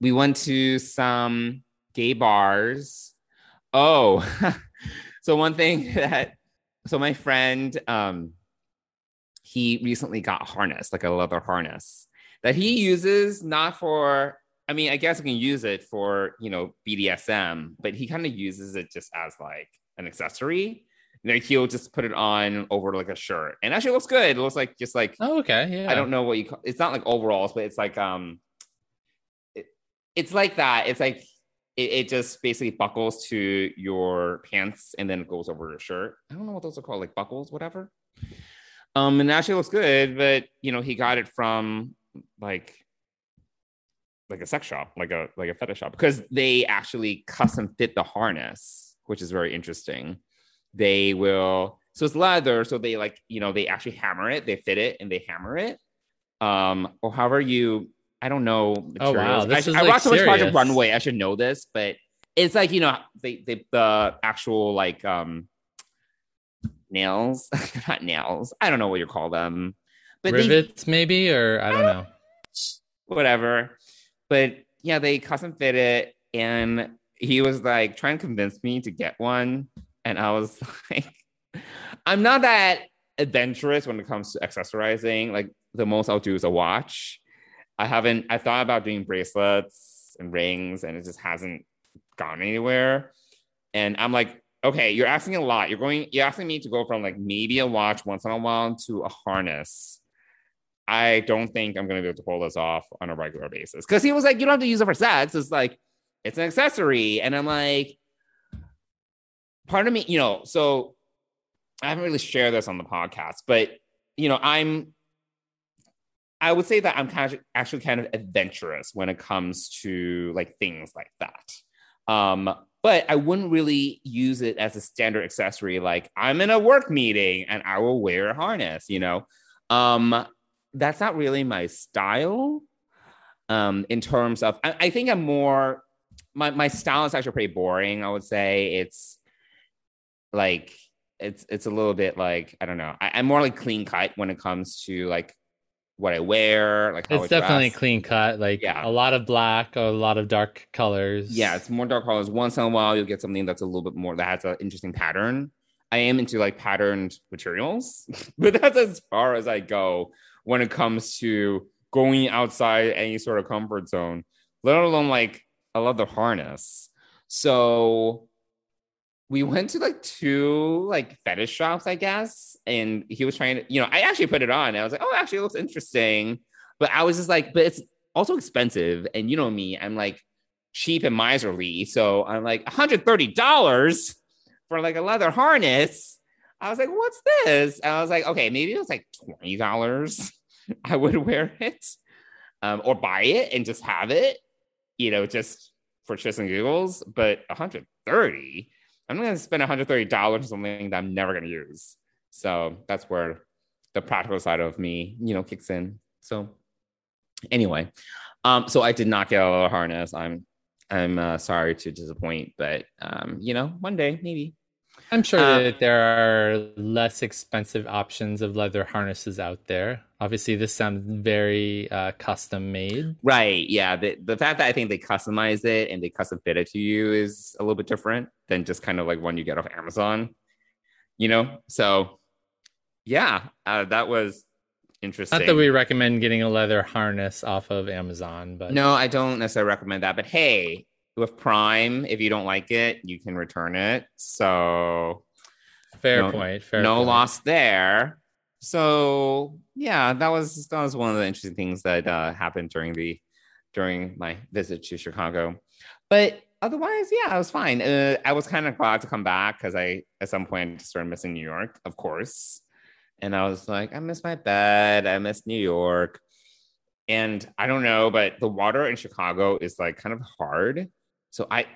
We went to some gay bars. Oh, [LAUGHS] so one thing [LAUGHS] that so my friend um he recently got a harness, like a leather harness that he uses not for I mean, I guess you can use it for, you know, BDSM, but he kind of uses it just as like an accessory. Like he'll just put it on over like a shirt. And actually looks good. It looks like just like Oh, okay. Yeah. I don't know what you call it's not like overalls, but it's like um it, it's like that. It's like it, it just basically buckles to your pants and then it goes over your shirt. I don't know what those are called, like buckles, whatever. Um, and actually looks good, but you know, he got it from like like a sex shop, like a like a fetish shop, because they actually custom fit the harness, which is very interesting. They will so it's leather, so they like you know they actually hammer it, they fit it, and they hammer it. Um, or however you, I don't know. Oh, wow, this I, is, I like, watched so much Project. Runway. I should know this, but it's like you know they they the actual like um nails, [LAUGHS] not nails. I don't know what you call them, but they Rivets, maybe, or I don't know. whatever. But yeah, they custom fit it, and he was like trying to convince me to get one, and I was [LAUGHS] like, I'm not that adventurous when it comes to accessorizing. Like the most I'll do is a watch. I haven't. I thought about doing bracelets and rings, and it just hasn't gone anywhere. And I'm like, okay, you're asking a lot. You're going. You're asking me to go from like maybe a watch once in a while to a harness. I don't think I'm gonna be able to pull this off on a regular basis. Because he was like, you don't have to use it for sex. It's like it's an accessory, and I'm like, part of me, you know. So I haven't really shared this on the podcast, but you know, I'm. I would say that I'm kind of actually kind of adventurous when it comes to like things like that. Um, but I wouldn't really use it as a standard accessory. Like I'm in a work meeting and I will wear a harness, you know. Um, that's not really my style. Um, in terms of, I, I think I'm more my my style is actually pretty boring. I would say it's like it's it's a little bit like I don't know. I, I'm more like clean cut when it comes to like what I wear, like how It's I definitely dress. clean cut. Like Yeah. a lot of black, a lot of dark colors. Yeah, it's more dark colors. Once in a while, you'll get something that's a little bit more that has an interesting pattern. I am into like patterned materials, [LAUGHS] but that's as far as I go when it comes to going outside any sort of comfort zone, let alone like a leather harness. So we went to like two like fetish shops, I guess, and he was trying to, you know, I actually put it on. I was like, oh, actually, it looks interesting. But I was just like, but it's also expensive. And you know me, I'm like cheap and miserly. So I'm like, $130 for like a leather harness. I was like, what's this? And I was like, okay, maybe it was like $20. [LAUGHS] I would wear it um, or buy it and just have it, you know, just for shits and giggles. But 130 I'm going to spend $130 on something that I'm never going to use. So that's where the practical side of me, you know, kicks in. So anyway, um, so I did not get a harness. I'm I'm uh, sorry to disappoint, but um, you know, one day maybe. I'm sure Um, that there are less expensive options of leather harnesses out there. Obviously, this sounds very uh, custom made. Right. Yeah. The the fact that I think they customize it and they custom fit it to you is a little bit different than just kind of like one you get off Amazon. You know? So yeah, uh, that was interesting. Not that we recommend getting a leather harness off of Amazon, but No, I don't necessarily recommend that. But hey, with Prime, if you don't like it, you can return it. So fair no- point. Fair no point. loss there. So yeah, that was that was one of the interesting things that uh, happened during the during my visit to Chicago. But otherwise, yeah, I was fine. Uh, I was kind of glad to come back because I at some point started missing New York, of course. And I was like, I miss my bed. I miss New York. And I don't know, but the water in Chicago is like kind of hard. So I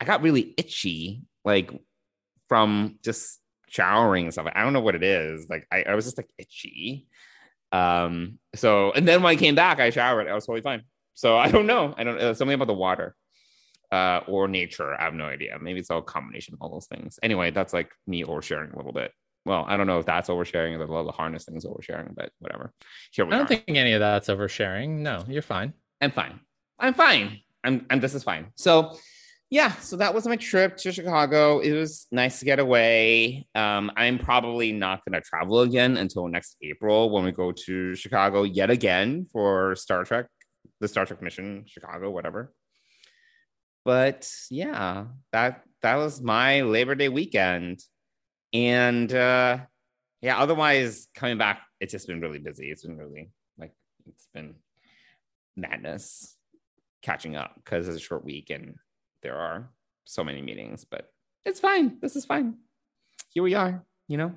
I got really itchy, like from just showering and stuff. I don't know what it is. Like I, I was just like itchy. Um, so and then when I came back, I showered. I was totally fine. So I don't know. I don't uh, something about the water uh or nature. I have no idea. Maybe it's all a combination of all those things. Anyway, that's like me oversharing a little bit. Well, I don't know if that's oversharing or the, the harness thing is oversharing, but whatever. Here we I don't think any of that's oversharing. No, you're fine. I'm fine. I'm fine. I'm and this is fine. So yeah, so that was my trip to Chicago. It was nice to get away. Um, I'm probably not gonna travel again until next April when we go to Chicago yet again for Star Trek, the Star Trek mission, Chicago, whatever. But yeah, that that was my Labor Day weekend. And uh yeah, otherwise coming back, it's just been really busy. It's been really like it's been madness catching up because it's a short week and there are so many meetings, but it's fine. This is fine. Here we are, you know.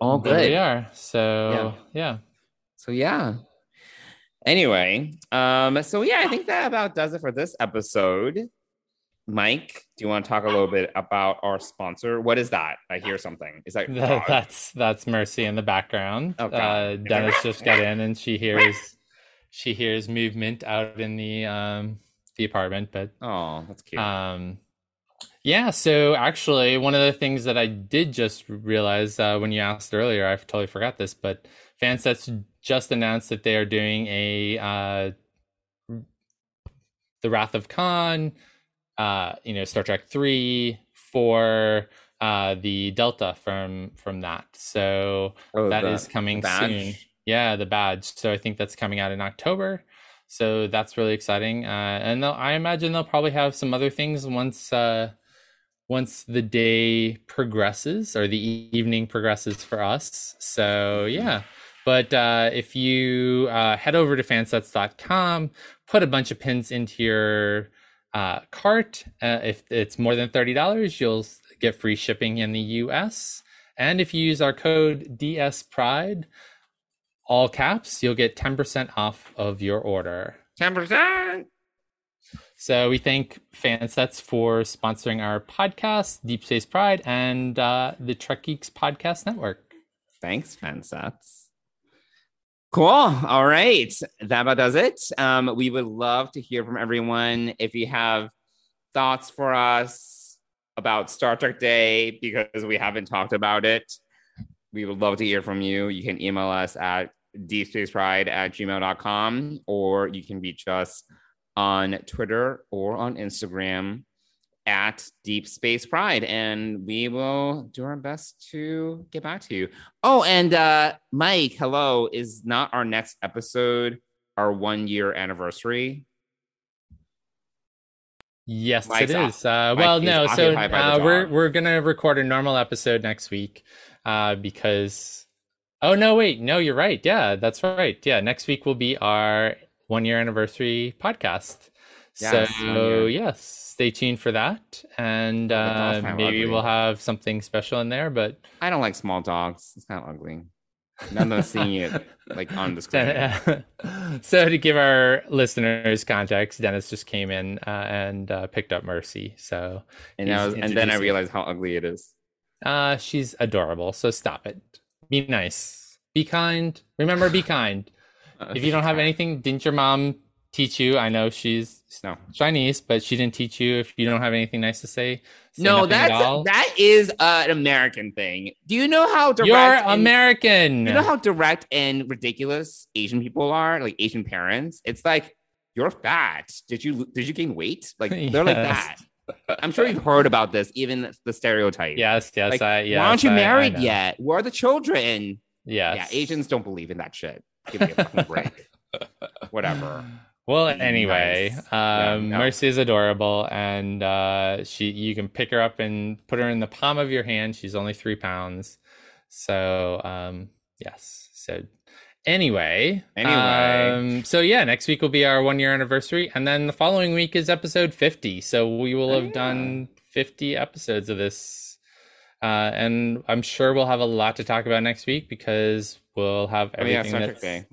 All There good. we are. So yeah. So yeah. Anyway, um, so yeah, I think that about does it for this episode. Mike, do you want to talk a little bit about our sponsor? What is that? I hear something. Is that That- that's that's Mercy in the background. Oh, God. uh, Dennis just got in and she hears she hears movement out in the um the apartment, but oh, that's cute. Um, yeah, so actually, one of the things that I did just realize uh, when you asked earlier, I totally forgot this, but Fansets just announced that they are doing a uh, The Wrath of Khan, uh, you know, Star Trek three for uh, the Delta from from that. So Oh, that the- is coming soon. Yeah, the badge. So I think that's coming out in October. So that's really exciting. Uh, and I imagine they'll probably have some other things once uh, once the day progresses or the evening progresses for us. So yeah. But uh, if you uh, head over to fansets.com, put a bunch of pins into your uh, cart. Uh, if it's more than $30, you'll get free shipping in the US. And if you use our code DS Pride, all caps, you'll get 10% off of your order. 10%. So we thank Fansets for sponsoring our podcast, Deep Space Pride, and uh, the Trek Geeks Podcast Network. Thanks, Fansets. Cool. All right. That about does it. Um, we would love to hear from everyone. If you have thoughts for us about Star Trek Day, because we haven't talked about it, we would love to hear from you. You can email us at deepspacepride at gmail.com, or you can reach us on Twitter or on Instagram at Deep Space Pride, and we will do our best to get back to you. Oh, and uh, Mike, hello. Is not our next episode our one year anniversary? Yes, Mike's it is. Uh, well, no. So occupied by the uh, we're we're gonna record a normal episode next week uh, because. Oh no! Wait, no, you're right. Yeah, that's right. Yeah, next week will be our one year anniversary podcast. So yes, stay tuned for that, and uh, maybe ugly. we'll have something special in there. But I don't like small dogs. It's kind of ugly. None of seeing it like on [LAUGHS] the screen. [LAUGHS] so to give our listeners context, Dennis just came in uh, and uh, picked up Mercy. So And, was, and then I realized how ugly it is. Uh, she's adorable. So stop it. Be nice. Be kind. Remember, be [SIGHS] kind. If you don't have anything, didn't your mom teach you? I know she's no, Chinese, but she didn't teach you. If you don't have anything nice to say, say no, that's that is uh, an American thing. Do you know how direct? You're and- American. You know how direct and ridiculous Asian people are, like Asian parents. It's like you're fat. Did you did you gain weight? Like they're like [LAUGHS] that. I'm sure you've heard about this, even the stereotype. Yes, yes, Like, I, yes, Why aren't you I- I married know. yet? Where are the children? Yes. Yeah, Asians don't believe in that shit. Give me a fucking break. [LAUGHS] Whatever. Well, anyway, nice. Yeah, um, no. Mercy is adorable, and uh, she you can pick her up and put her in the palm of your hand. She's only three pounds, so um, yes. So anyway, Anyway. um, so yeah, next week will be our one year anniversary, and then the following week is episode fifty. So we will have done fifty episodes of this. Uh, and I'm sure we'll have a lot to talk about next week because we'll have Oh yeah, everything Star Trek Day.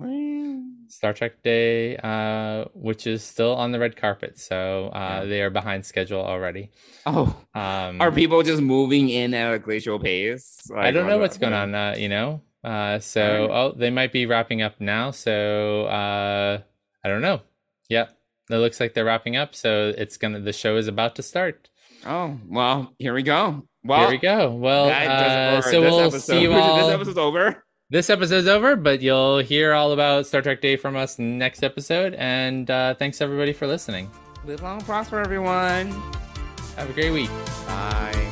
Star Trek Day, uh, which is still on the red carpet. So uh, Yeah. they are behind schedule already. Oh, Um, are people just moving in at a glacial pace? I don't know what's going on, uh, you know? Uh, so, Alright. oh, they might be wrapping up now. So uh, I don't know. Yep. It looks like they're wrapping up. So it's going to, the show is about to start. Oh well, here we go. Well, Here we go. Well, that does it uh, so this we'll episode. see you [LAUGHS] all. This episode's over. This episode's over, but you'll hear all about Star Trek Day from us next episode. And uh, thanks everybody for listening. Live long and prosper, everyone. Have a great week. Bye.